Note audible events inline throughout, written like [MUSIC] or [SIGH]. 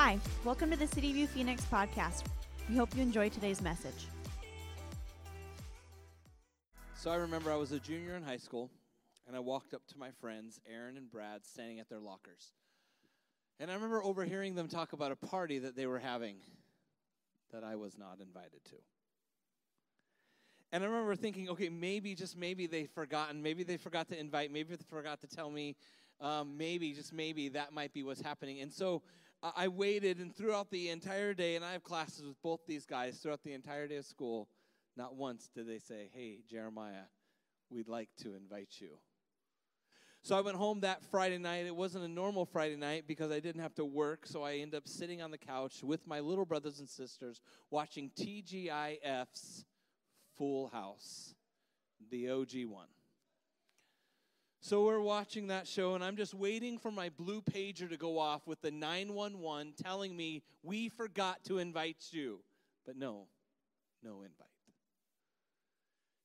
Hi, welcome to the City View Phoenix podcast. We hope you enjoy today's message. So I remember I was a junior in high school, and I walked up to my friends, Aaron and Brad, standing at their lockers. And I remember overhearing them talk about a party that they were having that I was not invited to. And I remember thinking, okay, maybe, just maybe they've forgotten. Maybe they forgot to invite. Maybe they forgot to tell me. Um, maybe, just maybe, that might be what's happening. And so I waited, and throughout the entire day, and I have classes with both these guys throughout the entire day of school, not once did they say, hey, Jeremiah, we'd like to invite you. So I went home that Friday night. It wasn't a normal Friday night because I didn't have to work. So I ended up sitting on the couch with my little brothers and sisters watching TGIF's Full House, the OG one. So we're watching that show, and I'm just waiting for my blue pager to go off with the 911 telling me, We forgot to invite you. But no, no invite.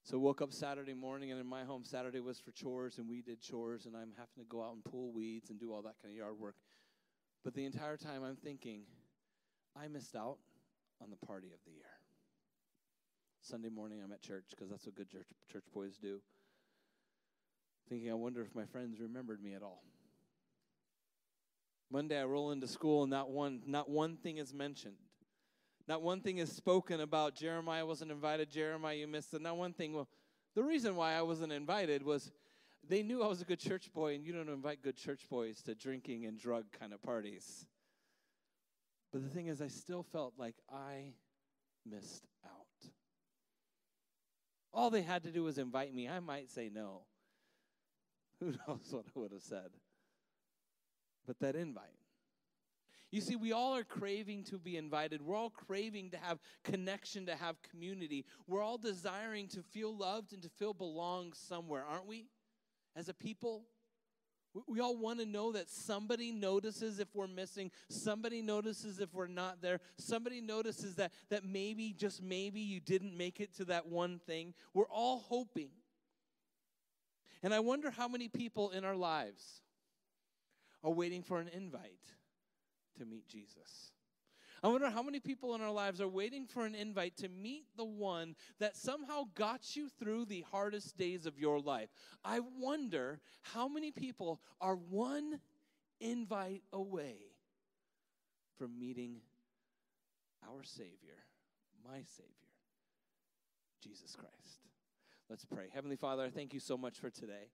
So woke up Saturday morning, and in my home, Saturday was for chores, and we did chores, and I'm having to go out and pull weeds and do all that kind of yard work. But the entire time, I'm thinking, I missed out on the party of the year. Sunday morning, I'm at church because that's what good church, church boys do. Thinking, I wonder if my friends remembered me at all. Monday, I roll into school, and not one, not one thing is mentioned. Not one thing is spoken about Jeremiah wasn't invited. Jeremiah, you missed it. Not one thing. Well, the reason why I wasn't invited was they knew I was a good church boy, and you don't invite good church boys to drinking and drug kind of parties. But the thing is, I still felt like I missed out. All they had to do was invite me. I might say no. Who knows what I would have said? But that invite. You see, we all are craving to be invited. We're all craving to have connection, to have community. We're all desiring to feel loved and to feel belong somewhere, aren't we? As a people, we all want to know that somebody notices if we're missing. Somebody notices if we're not there. Somebody notices that, that maybe, just maybe, you didn't make it to that one thing. We're all hoping. And I wonder how many people in our lives are waiting for an invite to meet Jesus. I wonder how many people in our lives are waiting for an invite to meet the one that somehow got you through the hardest days of your life. I wonder how many people are one invite away from meeting our Savior, my Savior, Jesus Christ. Let's pray. Heavenly Father, I thank you so much for today.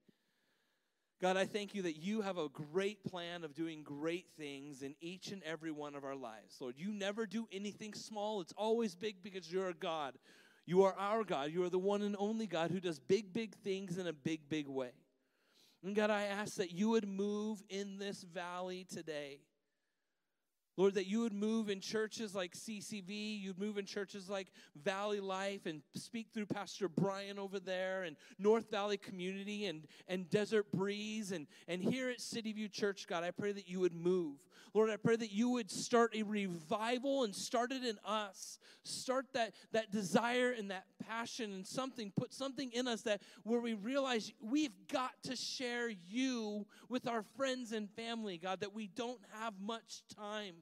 God, I thank you that you have a great plan of doing great things in each and every one of our lives. Lord, you never do anything small, it's always big because you're a God. You are our God. You are the one and only God who does big, big things in a big, big way. And God, I ask that you would move in this valley today. Lord, that you would move in churches like CCV, you'd move in churches like Valley Life and speak through Pastor Brian over there and North Valley Community and, and Desert Breeze and, and here at City View Church, God, I pray that you would move. Lord, I pray that you would start a revival and start it in us. Start that, that desire and that passion and something, put something in us that where we realize we've got to share you with our friends and family, God, that we don't have much time.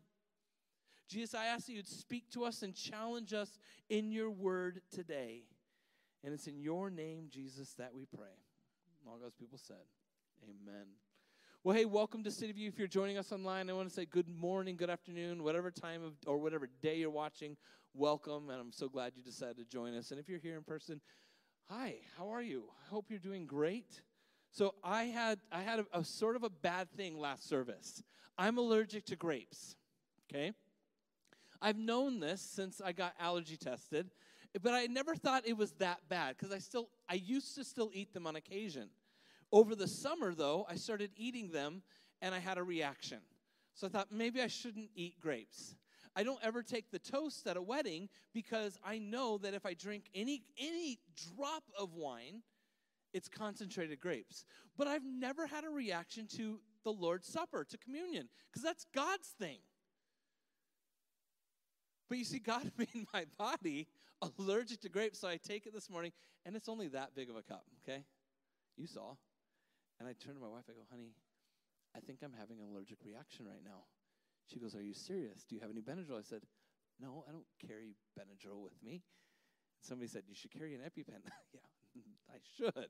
Jesus, I ask that you'd speak to us and challenge us in your word today. And it's in your name, Jesus, that we pray. All God's people said, Amen. Well, hey, welcome to City View. If you're joining us online, I want to say good morning, good afternoon, whatever time of or whatever day you're watching, welcome. And I'm so glad you decided to join us. And if you're here in person, hi, how are you? I hope you're doing great. So I had I had a, a sort of a bad thing last service. I'm allergic to grapes. Okay? I've known this since I got allergy tested, but I never thought it was that bad because I still I used to still eat them on occasion. Over the summer though, I started eating them and I had a reaction. So I thought maybe I shouldn't eat grapes. I don't ever take the toast at a wedding because I know that if I drink any any drop of wine, it's concentrated grapes. But I've never had a reaction to the Lord's Supper, to communion, because that's God's thing. But you see, God [LAUGHS] made my body allergic to grapes, so I take it this morning, and it's only that big of a cup, okay? You saw. And I turn to my wife, I go, honey, I think I'm having an allergic reaction right now. She goes, Are you serious? Do you have any Benadryl? I said, No, I don't carry Benadryl with me. Somebody said, You should carry an EpiPen. [LAUGHS] yeah, [LAUGHS] I should.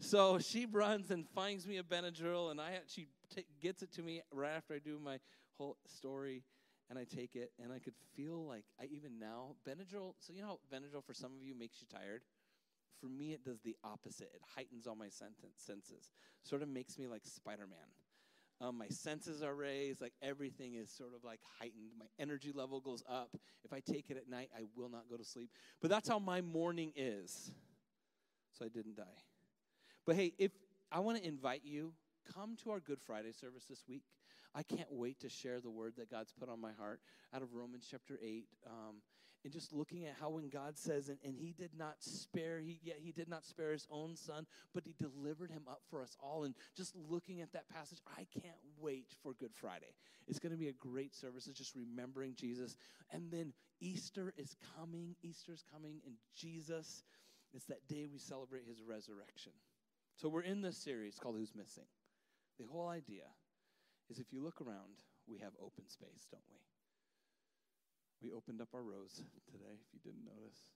So she runs and finds me a Benadryl, and I she t- gets it to me right after I do my whole story, and I take it, and I could feel like I even now Benadryl. So you know, Benadryl for some of you makes you tired. For me, it does the opposite. It heightens all my senses. Sort of makes me like Spider Man. Um, my senses are raised, like everything is sort of like heightened. My energy level goes up. If I take it at night, I will not go to sleep. But that's how my morning is. So I didn't die. But hey, if I want to invite you, come to our Good Friday service this week. I can't wait to share the word that God's put on my heart out of Romans chapter 8. Um, and just looking at how when God says, and, and he did not spare, he yet he did not spare his own son, but he delivered him up for us all. And just looking at that passage, I can't wait for Good Friday. It's going to be a great service. It's just remembering Jesus. And then Easter is coming. Easter's coming, and Jesus, it's that day we celebrate his resurrection. So we're in this series called Who's Missing. The whole idea is if you look around, we have open space, don't we? We opened up our rows today, if you didn't notice.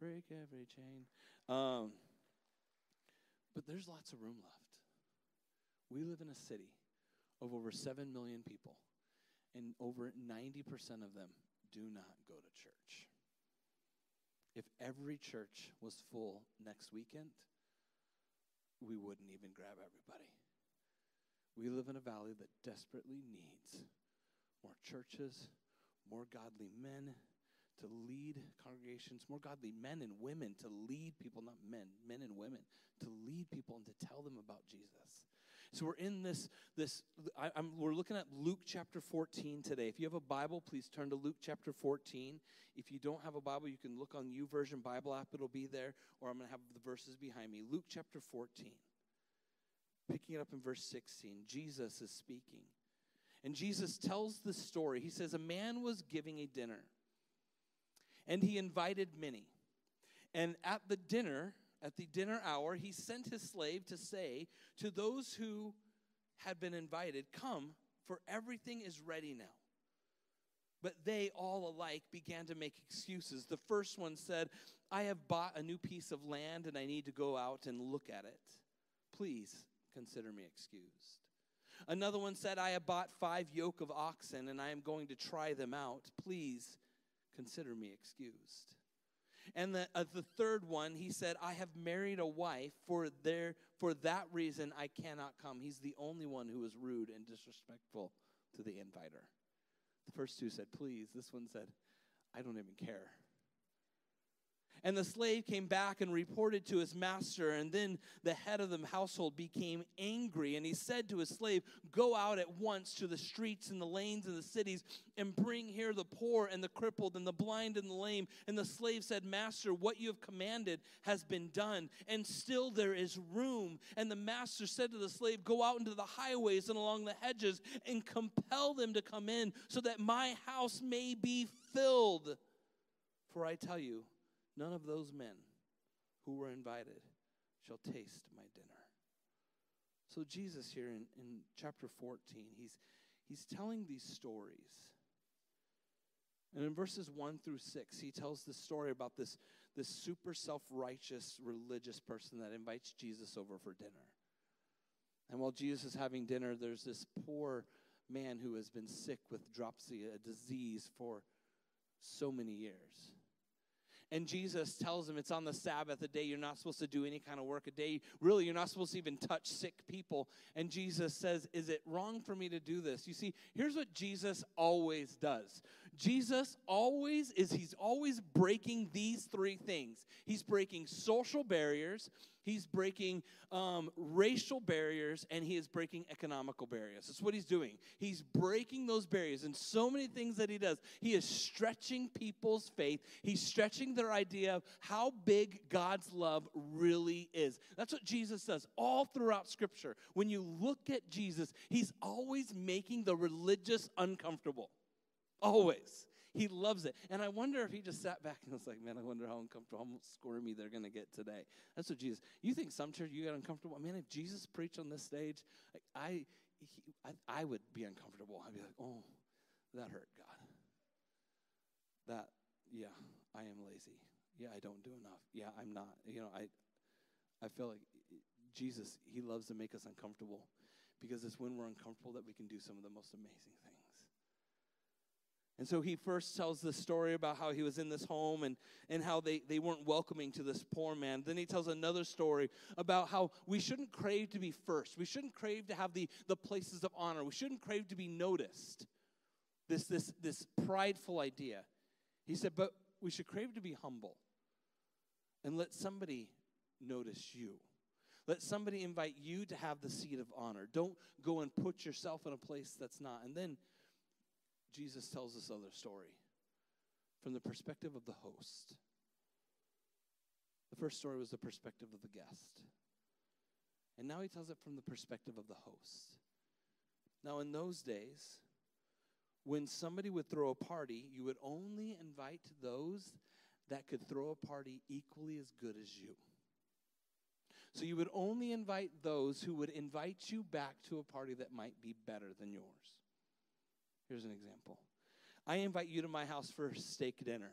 Break every chain. Um, but there's lots of room left. We live in a city of over 7 million people, and over 90% of them do not go to church. If every church was full next weekend, we wouldn't even grab everybody. We live in a valley that desperately needs more churches, more godly men to lead congregations, more godly men and women to lead people, not men, men and women, to lead people and to tell them about Jesus. So we're in this, this I, we're looking at Luke chapter 14 today. If you have a Bible, please turn to Luke chapter 14. If you don't have a Bible, you can look on YouVersion Bible app, it'll be there, or I'm going to have the verses behind me. Luke chapter 14. Picking it up in verse 16, Jesus is speaking. And Jesus tells the story. He says, A man was giving a dinner, and he invited many. And at the dinner, at the dinner hour, he sent his slave to say to those who had been invited, Come, for everything is ready now. But they all alike began to make excuses. The first one said, I have bought a new piece of land and I need to go out and look at it. Please consider me excused. Another one said, I have bought five yoke of oxen and I am going to try them out. Please consider me excused. And the, uh, the third one, he said, I have married a wife. For, there, for that reason, I cannot come. He's the only one who was rude and disrespectful to the inviter. The first two said, Please. This one said, I don't even care. And the slave came back and reported to his master. And then the head of the household became angry. And he said to his slave, Go out at once to the streets and the lanes and the cities and bring here the poor and the crippled and the blind and the lame. And the slave said, Master, what you have commanded has been done. And still there is room. And the master said to the slave, Go out into the highways and along the hedges and compel them to come in so that my house may be filled. For I tell you, None of those men who were invited shall taste my dinner. So, Jesus here in, in chapter 14, he's, he's telling these stories. And in verses 1 through 6, he tells the story about this, this super self righteous religious person that invites Jesus over for dinner. And while Jesus is having dinner, there's this poor man who has been sick with dropsy, a disease, for so many years. And Jesus tells him it's on the Sabbath, a day you're not supposed to do any kind of work, a day really you're not supposed to even touch sick people. And Jesus says, Is it wrong for me to do this? You see, here's what Jesus always does Jesus always is, he's always breaking these three things. He's breaking social barriers, he's breaking um, racial barriers, and he is breaking economical barriers. That's what he's doing. He's breaking those barriers. And so many things that he does, he is stretching people's faith, he's stretching their idea of how big God's love really is. That's what Jesus does all throughout Scripture. When you look at Jesus, he's always making the religious uncomfortable. Always. He loves it. And I wonder if he just sat back and was like, man, I wonder how uncomfortable, how squirmy they're going to get today. That's what Jesus, you think some church you get uncomfortable? Man, if Jesus preached on this stage, I, he, I, I would be uncomfortable. I'd be like, oh, that hurt, God. That, yeah, I am lazy. Yeah, I don't do enough. Yeah, I'm not. You know, I, I feel like Jesus, He loves to make us uncomfortable because it's when we're uncomfortable that we can do some of the most amazing things. And so he first tells the story about how he was in this home and, and how they, they weren't welcoming to this poor man. Then he tells another story about how we shouldn't crave to be first. We shouldn't crave to have the, the places of honor. We shouldn't crave to be noticed. This, this, this prideful idea. He said, but we should crave to be humble and let somebody notice you. Let somebody invite you to have the seat of honor. Don't go and put yourself in a place that's not. And then Jesus tells this other story from the perspective of the host. The first story was the perspective of the guest. And now he tells it from the perspective of the host. Now, in those days, when somebody would throw a party, you would only invite those that could throw a party equally as good as you. So you would only invite those who would invite you back to a party that might be better than yours. Here's an example I invite you to my house for steak dinner.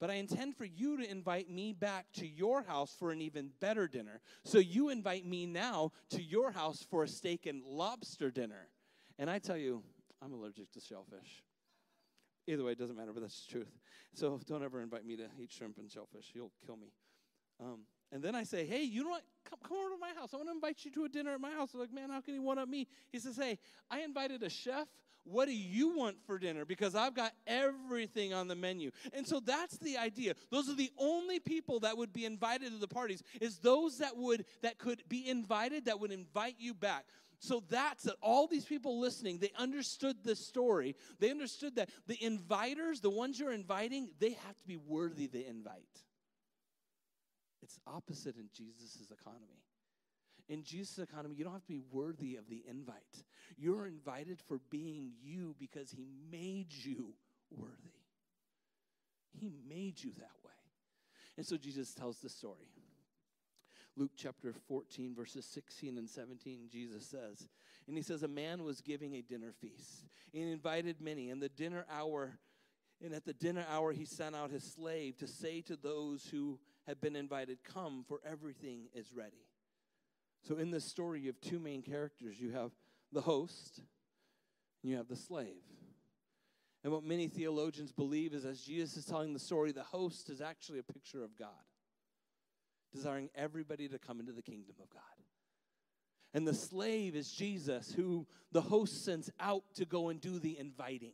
But I intend for you to invite me back to your house for an even better dinner. So you invite me now to your house for a steak and lobster dinner. And I tell you, I'm allergic to shellfish. Either way, it doesn't matter, but that's the truth. So don't ever invite me to eat shrimp and shellfish. You'll kill me. Um, and then I say, hey, you know what? Come, come over to my house. I want to invite you to a dinner at my house. They're like, man, how can he one up me? He says, hey, I invited a chef what do you want for dinner? Because I've got everything on the menu. And so that's the idea. Those are the only people that would be invited to the parties is those that would that could be invited that would invite you back. So that's that all these people listening, they understood the story. They understood that the inviters, the ones you're inviting, they have to be worthy to invite. It's opposite in Jesus' economy. In Jesus' economy, you don't have to be worthy of the invite. You're invited for being you because He made you worthy. He made you that way. And so Jesus tells the story. Luke chapter 14, verses 16 and 17, Jesus says, and he says, A man was giving a dinner feast and invited many. And the dinner hour, and at the dinner hour, he sent out his slave to say to those who had been invited, Come, for everything is ready. So, in this story, you have two main characters you have the host, and you have the slave. And what many theologians believe is as Jesus is telling the story, the host is actually a picture of God, desiring everybody to come into the kingdom of God. And the slave is Jesus, who the host sends out to go and do the inviting.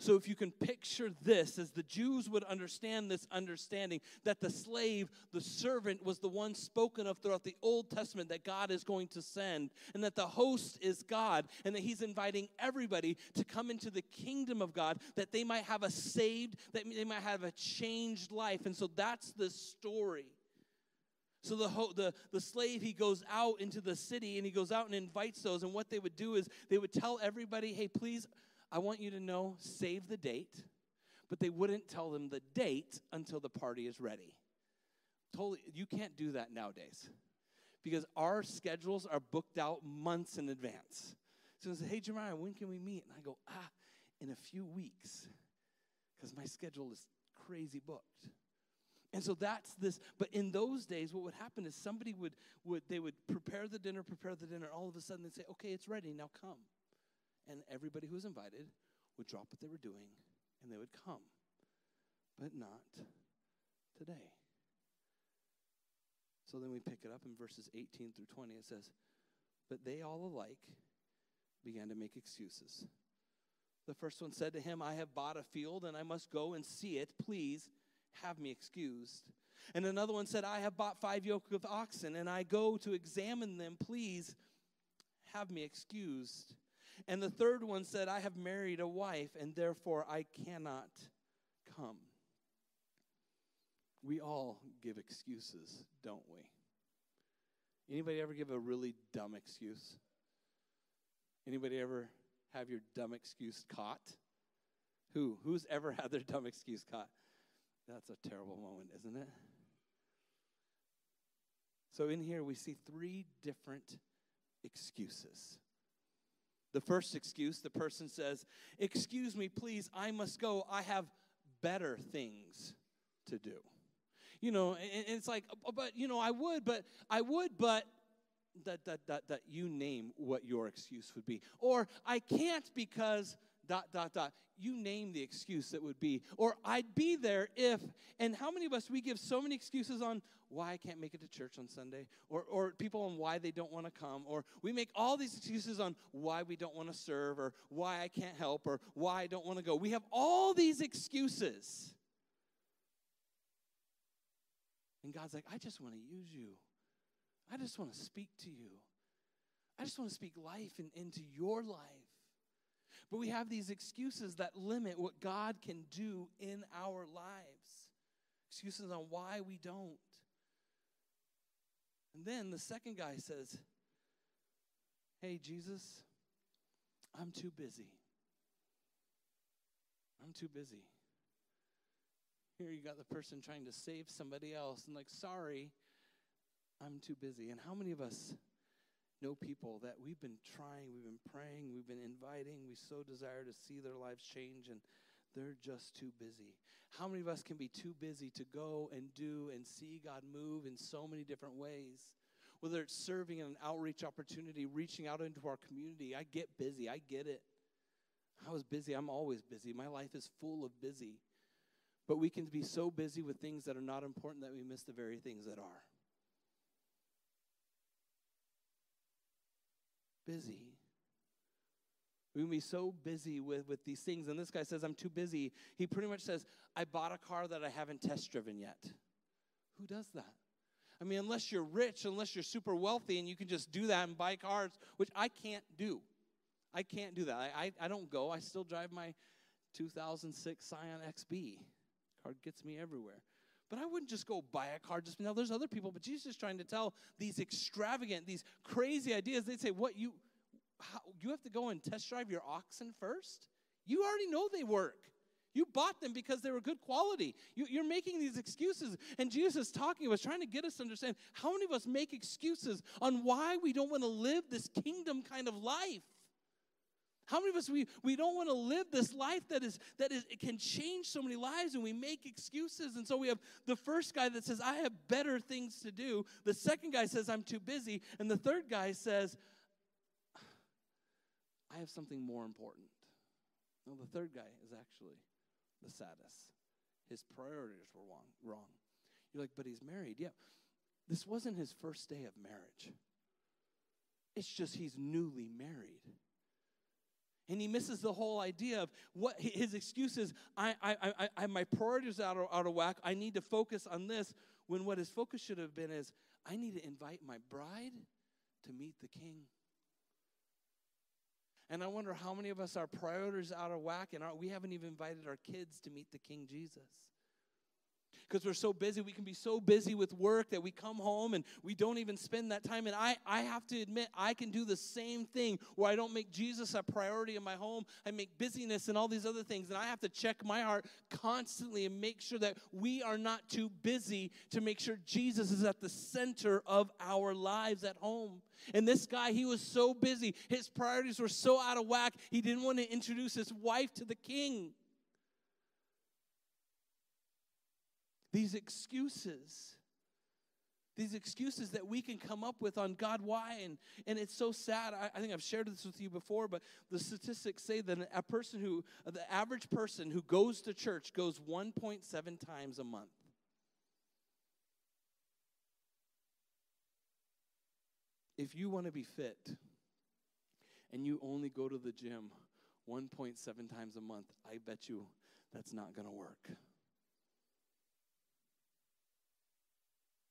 So, if you can picture this, as the Jews would understand this understanding that the slave, the servant, was the one spoken of throughout the Old Testament that God is going to send, and that the host is God, and that He's inviting everybody to come into the kingdom of God, that they might have a saved, that they might have a changed life. And so, that's the story. So the, ho- the, the slave, he goes out into the city and he goes out and invites those. And what they would do is they would tell everybody, hey, please I want you to know, save the date, but they wouldn't tell them the date until the party is ready. Totally, you can't do that nowadays because our schedules are booked out months in advance. So I say, hey, Jeremiah, when can we meet? And I go, ah, in a few weeks because my schedule is crazy booked. And so that's this. But in those days, what would happen is somebody would, would they would prepare the dinner, prepare the dinner. All of a sudden, they'd say, okay, it's ready. Now come and everybody who was invited would drop what they were doing and they would come. But not today. So then we pick it up in verses 18 through 20. It says, But they all alike began to make excuses. The first one said to him, I have bought a field and I must go and see it. Please have me excused. And another one said, I have bought five yoke of oxen and I go to examine them. Please have me excused. And the third one said, I have married a wife, and therefore I cannot come. We all give excuses, don't we? Anybody ever give a really dumb excuse? Anybody ever have your dumb excuse caught? Who? Who's ever [LAUGHS] had their dumb excuse caught? That's a terrible moment, isn't it? So in here we see three different excuses. The first excuse, the person says, Excuse me, please, I must go. I have better things to do. You know, and it's like, but, you know, I would, but, I would, but, that, that, that, that you name what your excuse would be. Or, I can't because, dot, dot, dot. You name the excuse that would be. Or, I'd be there if, and how many of us, we give so many excuses on why I can't make it to church on Sunday, or, or people on why they don't want to come, or we make all these excuses on why we don't want to serve, or why I can't help, or why I don't want to go. We have all these excuses. And God's like, I just want to use you. I just want to speak to you. I just want to speak life in, into your life. But we have these excuses that limit what God can do in our lives. Excuses on why we don't. And then the second guy says, Hey, Jesus, I'm too busy. I'm too busy. Here you got the person trying to save somebody else and, like, sorry, I'm too busy. And how many of us know people that we've been trying, we've been praying, we've been inviting, we so desire to see their lives change, and they're just too busy? How many of us can be too busy to go and do and see God move in so many different ways? Whether it's serving in an outreach opportunity, reaching out into our community, I get busy, I get it. I was busy, I'm always busy. My life is full of busy. But we can be so busy with things that are not important that we miss the very things that are. Busy. We can be so busy with, with these things. And this guy says, I'm too busy. He pretty much says, I bought a car that I haven't test driven yet. Who does that? I mean, unless you're rich, unless you're super wealthy and you can just do that and buy cars, which I can't do. I can't do that. I, I, I don't go. I still drive my 2006 Scion XB. Car gets me everywhere. But I wouldn't just go buy a car just now. There's other people, but Jesus is trying to tell these extravagant, these crazy ideas. They'd say, "What you, how, you have to go and test drive your oxen first? You already know they work. You bought them because they were good quality. You, are making these excuses, and Jesus is talking was trying to get us to understand how many of us make excuses on why we don't want to live this kingdom kind of life. How many of us we, we don't want to live this life that is that is it can change so many lives and we make excuses. And so we have the first guy that says, I have better things to do. The second guy says, I'm too busy. And the third guy says, I have something more important. No, the third guy is actually the saddest. His priorities were wrong. wrong. You're like, but he's married. Yeah. This wasn't his first day of marriage. It's just he's newly married. And he misses the whole idea of what his excuse is I, I, I, I, my priorities out of, out of whack. I need to focus on this. When what his focus should have been is I need to invite my bride to meet the king. And I wonder how many of us, our priorities out of whack, and our, we haven't even invited our kids to meet the King Jesus because we're so busy. We can be so busy with work that we come home and we don't even spend that time. And I, I have to admit, I can do the same thing where I don't make Jesus a priority in my home. I make busyness and all these other things. And I have to check my heart constantly and make sure that we are not too busy to make sure Jesus is at the center of our lives at home. And this guy, he was so busy. His priorities were so out of whack, he didn't want to introduce his wife to the king. These excuses, these excuses that we can come up with on God, why? And, and it's so sad. I, I think I've shared this with you before, but the statistics say that a person who, the average person who goes to church goes 1.7 times a month. If you want to be fit and you only go to the gym 1.7 times a month, I bet you that's not going to work.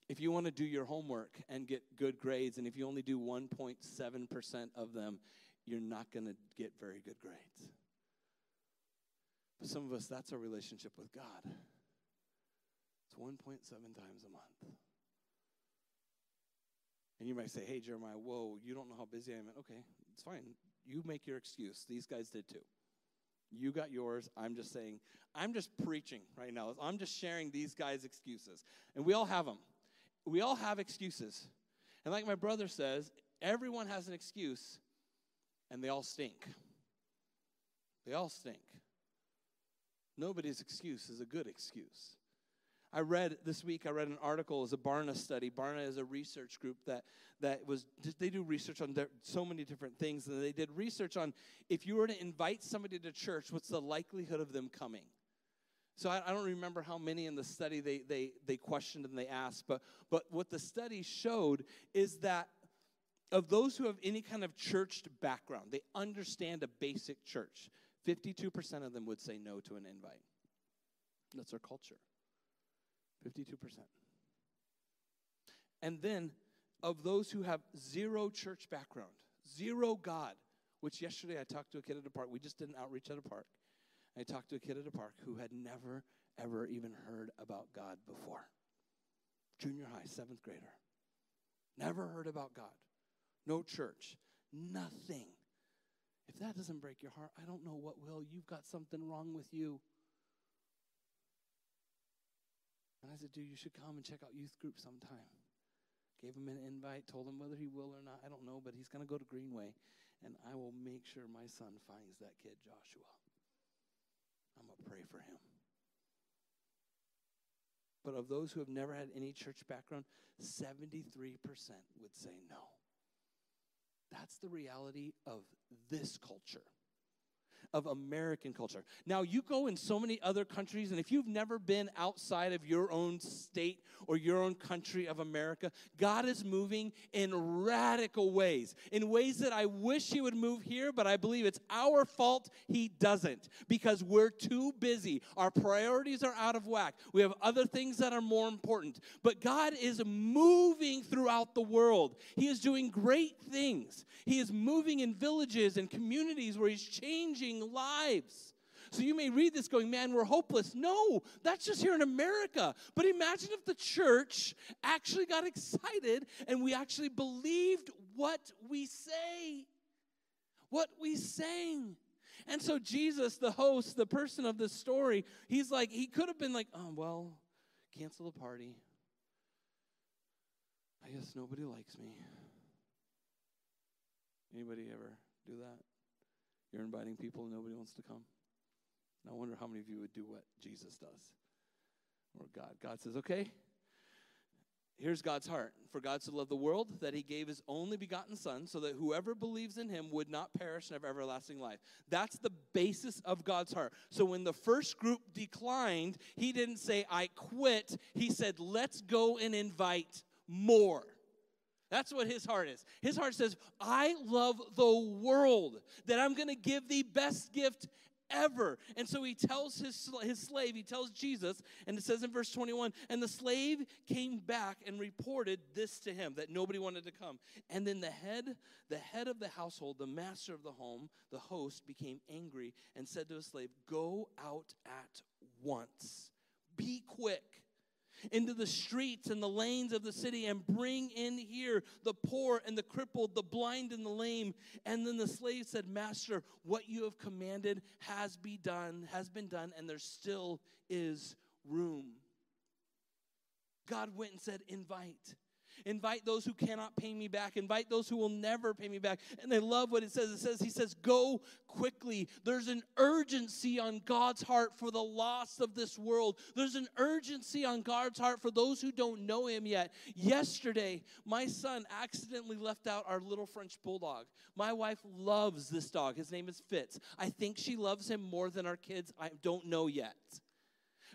If you want to do your homework and get good grades, and if you only do 1.7% of them, you're not going to get very good grades. For some of us, that's our relationship with God. It's 1.7 times a month. And you might say, hey, Jeremiah, whoa, you don't know how busy I am. Okay, it's fine. You make your excuse. These guys did too. You got yours. I'm just saying, I'm just preaching right now. I'm just sharing these guys' excuses. And we all have them we all have excuses. And like my brother says, everyone has an excuse and they all stink. They all stink. Nobody's excuse is a good excuse. I read this week, I read an article as a Barna study. Barna is a research group that, that was, they do research on so many different things. And they did research on if you were to invite somebody to church, what's the likelihood of them coming? So I, I don't remember how many in the study they, they, they questioned and they asked, but, but what the study showed is that of those who have any kind of churched background, they understand a basic church, 52% of them would say no to an invite. That's our culture. 52%. And then of those who have zero church background, zero God, which yesterday I talked to a kid at a park. We just did an outreach at a park. I talked to a kid at a park who had never, ever even heard about God before. Junior high, seventh grader. Never heard about God. No church. Nothing. If that doesn't break your heart, I don't know what will. You've got something wrong with you. And I said, dude, you should come and check out youth group sometime. Gave him an invite, told him whether he will or not. I don't know, but he's going to go to Greenway, and I will make sure my son finds that kid, Joshua. I'm going to pray for him. But of those who have never had any church background, 73% would say no. That's the reality of this culture of American culture. Now, you go in so many other countries, and if you've never been outside of your own state or your own country of America, God is moving in radical ways, in ways that I wish He would move here, but I believe it's our fault He doesn't because we're too busy. Our priorities are out of whack. We have other things that are more important. But God is moving throughout the world, He is doing great things. He is moving in villages and communities where He's changing lives. So you may read this going, man, we're hopeless. No, that's just here in America. But imagine if the church actually got excited and we actually believed what we say, what we sang. And so Jesus, the host, the person of this story, he's like, he could have been like, oh, well, cancel the party. I guess nobody likes me. Anybody ever do that? You're inviting people and nobody wants to come. I wonder how many of you would do what Jesus does or God. God says, okay, here's God's heart. For God so loved the world that he gave his only begotten Son, so that whoever believes in him would not perish and have everlasting life. That's the basis of God's heart. So when the first group declined, he didn't say, I quit. He said, let's go and invite more. That's what his heart is. His heart says, I love the world, that I'm going to give the best gift ever. And so he tells his, his slave, he tells Jesus, and it says in verse 21 and the slave came back and reported this to him that nobody wanted to come. And then the head, the head of the household, the master of the home, the host, became angry and said to his slave, Go out at once. Be quick into the streets and the lanes of the city and bring in here the poor and the crippled, the blind and the lame. And then the slave said, Master, what you have commanded has be done, has been done, and there still is room. God went and said, Invite. Invite those who cannot pay me back. Invite those who will never pay me back. And I love what it says. It says, He says, Go quickly. There's an urgency on God's heart for the lost of this world. There's an urgency on God's heart for those who don't know Him yet. Yesterday, my son accidentally left out our little French bulldog. My wife loves this dog. His name is Fitz. I think she loves him more than our kids. I don't know yet.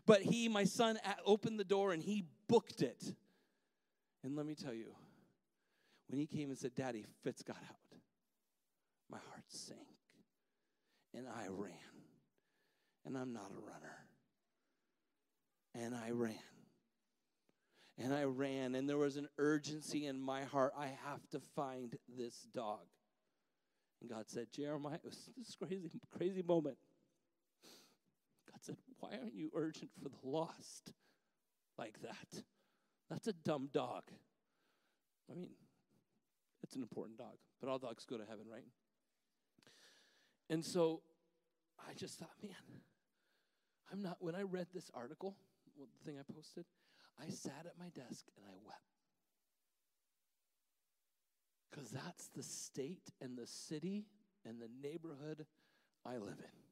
But he, my son, opened the door and he booked it. And let me tell you, when he came and said, Daddy, Fitz got out, my heart sank. And I ran. And I'm not a runner. And I ran. And I ran, and there was an urgency in my heart. I have to find this dog. And God said, Jeremiah, it was [LAUGHS] this crazy, crazy moment. God said, Why aren't you urgent for the lost like that? That's a dumb dog. I mean, it's an important dog, but all dogs go to heaven, right? And so I just thought, man, I'm not, when I read this article, the thing I posted, I sat at my desk and I wept. Because that's the state and the city and the neighborhood I live in.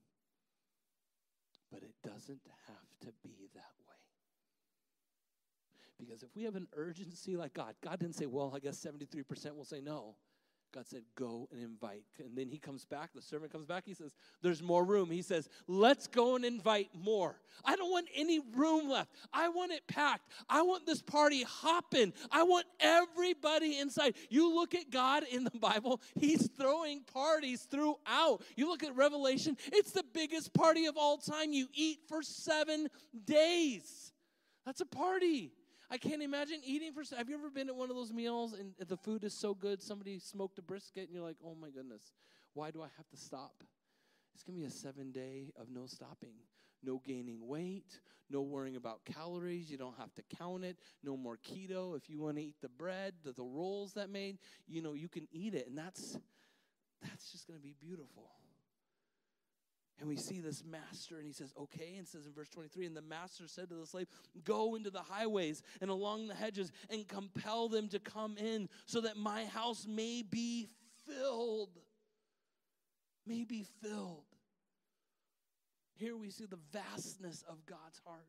But it doesn't have to be that way. Because if we have an urgency like God, God didn't say, well, I guess 73% will say no. God said, Go and invite. And then he comes back, the servant comes back, he says, There's more room. He says, Let's go and invite more. I don't want any room left. I want it packed. I want this party hopping. I want everybody inside. You look at God in the Bible, he's throwing parties throughout. You look at Revelation, it's the biggest party of all time. You eat for seven days. That's a party. I can't imagine eating for. Have you ever been at one of those meals and the food is so good, somebody smoked a brisket, and you're like, oh my goodness, why do I have to stop? It's gonna be a seven day of no stopping, no gaining weight, no worrying about calories. You don't have to count it. No more keto. If you want to eat the bread, the, the rolls that made, you know, you can eat it, and that's that's just gonna be beautiful. And we see this master, and he says, Okay. And says in verse 23, and the master said to the slave, Go into the highways and along the hedges and compel them to come in so that my house may be filled. May be filled. Here we see the vastness of God's heart.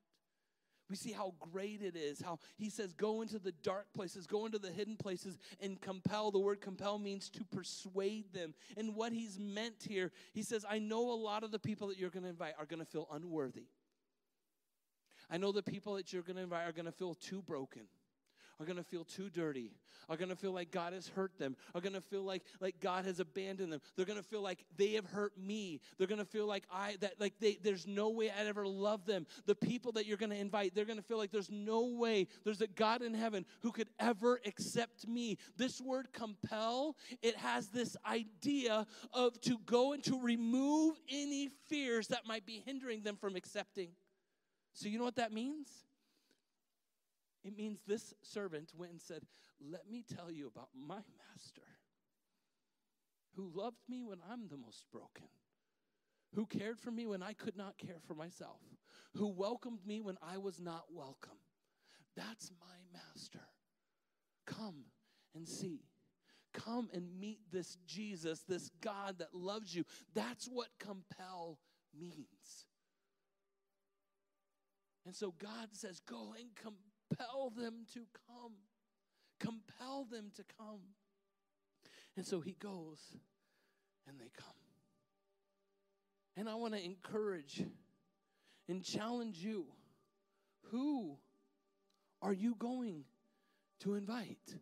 We see how great it is, how he says, go into the dark places, go into the hidden places, and compel. The word compel means to persuade them. And what he's meant here, he says, I know a lot of the people that you're going to invite are going to feel unworthy. I know the people that you're going to invite are going to feel too broken are going to feel too dirty, are going to feel like God has hurt them, are going to feel like, like God has abandoned them. They're going to feel like they have hurt me. They're going to feel like I that like they there's no way I'd ever love them. The people that you're going to invite, they're going to feel like there's no way there's a God in heaven who could ever accept me. This word compel, it has this idea of to go and to remove any fears that might be hindering them from accepting. So you know what that means? It means this servant went and said, Let me tell you about my master who loved me when I'm the most broken, who cared for me when I could not care for myself, who welcomed me when I was not welcome. That's my master. Come and see. Come and meet this Jesus, this God that loves you. That's what compel means. And so God says, Go and come compel them to come. Compel them to come. And so he goes and they come. And I want to encourage and challenge you who are you going to invite?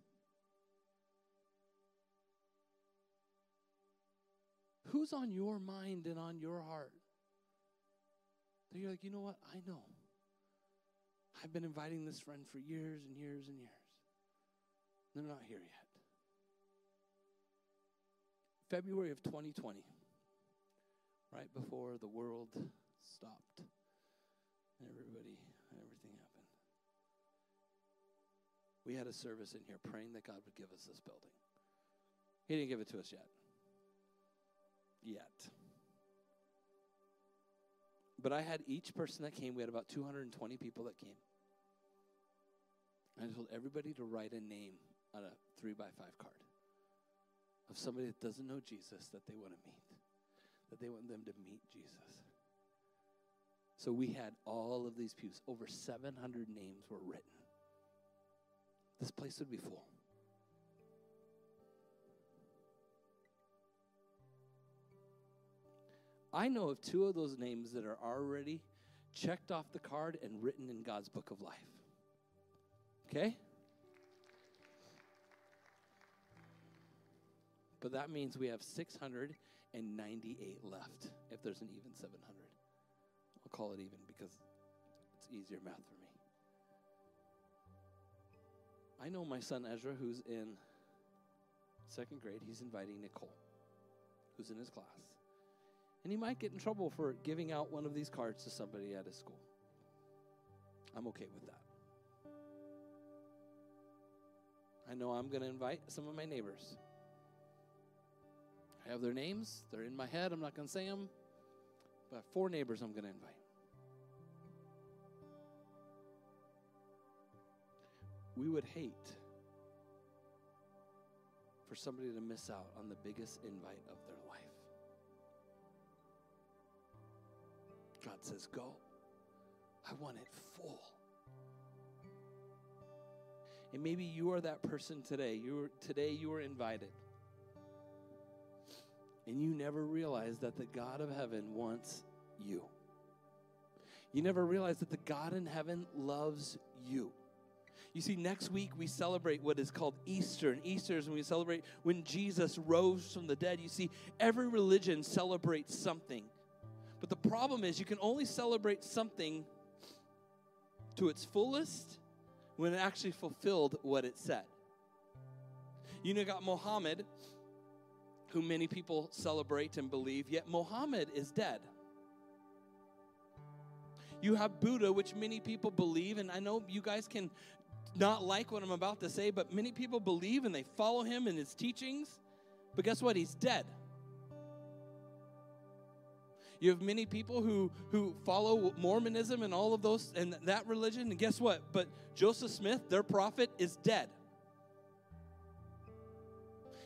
Who's on your mind and on your heart? That you're like, you know what? I know. I've been inviting this friend for years and years and years. They're not here yet. February of 2020, right before the world stopped and everybody, everything happened. We had a service in here praying that God would give us this building. He didn't give it to us yet. Yet. But I had each person that came, we had about 220 people that came. I told everybody to write a name on a three by five card of somebody that doesn't know Jesus that they want to meet, that they want them to meet Jesus. So we had all of these pews. Over 700 names were written. This place would be full. I know of two of those names that are already checked off the card and written in God's book of life. Okay? But that means we have 698 left if there's an even 700. I'll call it even because it's easier math for me. I know my son Ezra, who's in second grade, he's inviting Nicole, who's in his class. And he might get in trouble for giving out one of these cards to somebody at his school. I'm okay with that. I know I'm going to invite some of my neighbors. I have their names, they're in my head. I'm not going to say them, but four neighbors I'm going to invite. We would hate for somebody to miss out on the biggest invite of their life. God says, Go. I want it full. And maybe you are that person today. You are, today you are invited. And you never realized that the God of heaven wants you. You never realized that the God in heaven loves you. You see, next week we celebrate what is called Easter. And Easter is when we celebrate when Jesus rose from the dead. You see, every religion celebrates something. But the problem is, you can only celebrate something to its fullest when it actually fulfilled what it said. You know, got Muhammad, who many people celebrate and believe, yet Muhammad is dead. You have Buddha, which many people believe, and I know you guys can not like what I'm about to say, but many people believe and they follow him and his teachings. But guess what? He's dead. You have many people who who follow Mormonism and all of those and that religion. And guess what? But Joseph Smith, their prophet, is dead.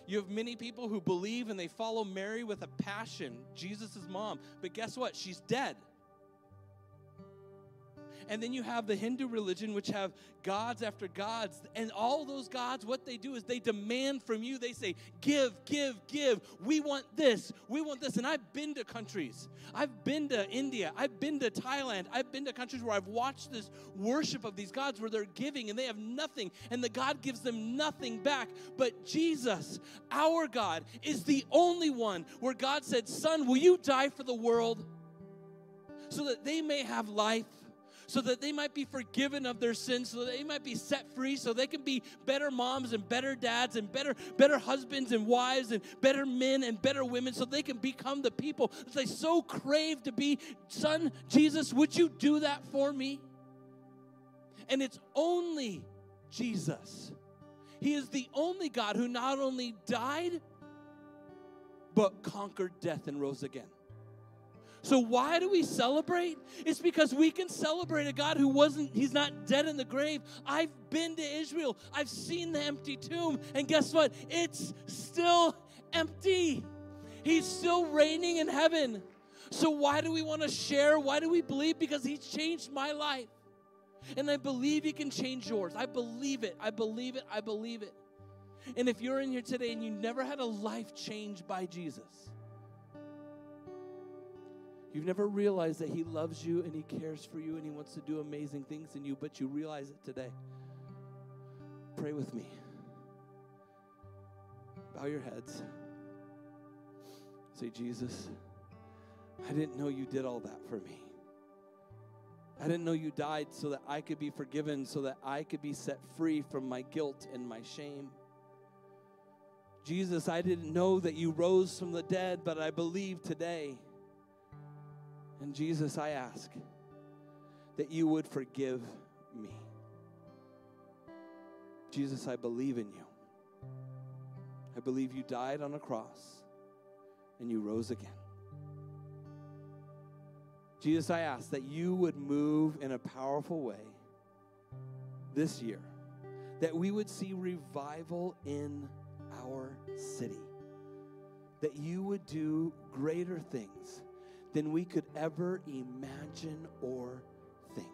You have many people who believe and they follow Mary with a passion, Jesus' mom. But guess what? She's dead. And then you have the Hindu religion, which have gods after gods. And all those gods, what they do is they demand from you. They say, Give, give, give. We want this. We want this. And I've been to countries. I've been to India. I've been to Thailand. I've been to countries where I've watched this worship of these gods where they're giving and they have nothing. And the God gives them nothing back. But Jesus, our God, is the only one where God said, Son, will you die for the world? So that they may have life so that they might be forgiven of their sins, so that they might be set free, so they can be better moms and better dads and better, better husbands and wives and better men and better women, so they can become the people that they so crave to be. Son, Jesus, would you do that for me? And it's only Jesus. He is the only God who not only died, but conquered death and rose again. So why do we celebrate? It's because we can celebrate a God who wasn't, he's not dead in the grave. I've been to Israel. I've seen the empty tomb. And guess what? It's still empty. He's still reigning in heaven. So why do we want to share? Why do we believe? Because he's changed my life. And I believe he can change yours. I believe it. I believe it. I believe it. And if you're in here today and you never had a life changed by Jesus, You've never realized that He loves you and He cares for you and He wants to do amazing things in you, but you realize it today. Pray with me. Bow your heads. Say, Jesus, I didn't know you did all that for me. I didn't know you died so that I could be forgiven, so that I could be set free from my guilt and my shame. Jesus, I didn't know that you rose from the dead, but I believe today and Jesus, I ask that you would forgive me. Jesus, I believe in you. I believe you died on a cross and you rose again. Jesus, I ask that you would move in a powerful way this year, that we would see revival in our city, that you would do greater things than we could ever imagine or think.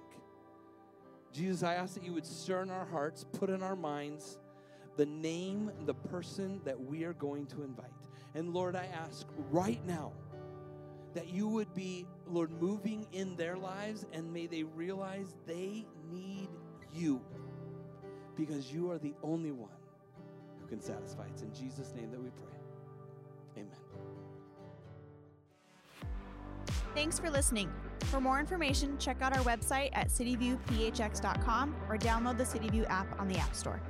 Jesus, I ask that you would stir in our hearts, put in our minds the name, the person that we are going to invite. And Lord, I ask right now that you would be, Lord, moving in their lives and may they realize they need you because you are the only one who can satisfy. It's in Jesus' name that we pray. Thanks for listening. For more information, check out our website at cityviewphx.com or download the CityView app on the App Store.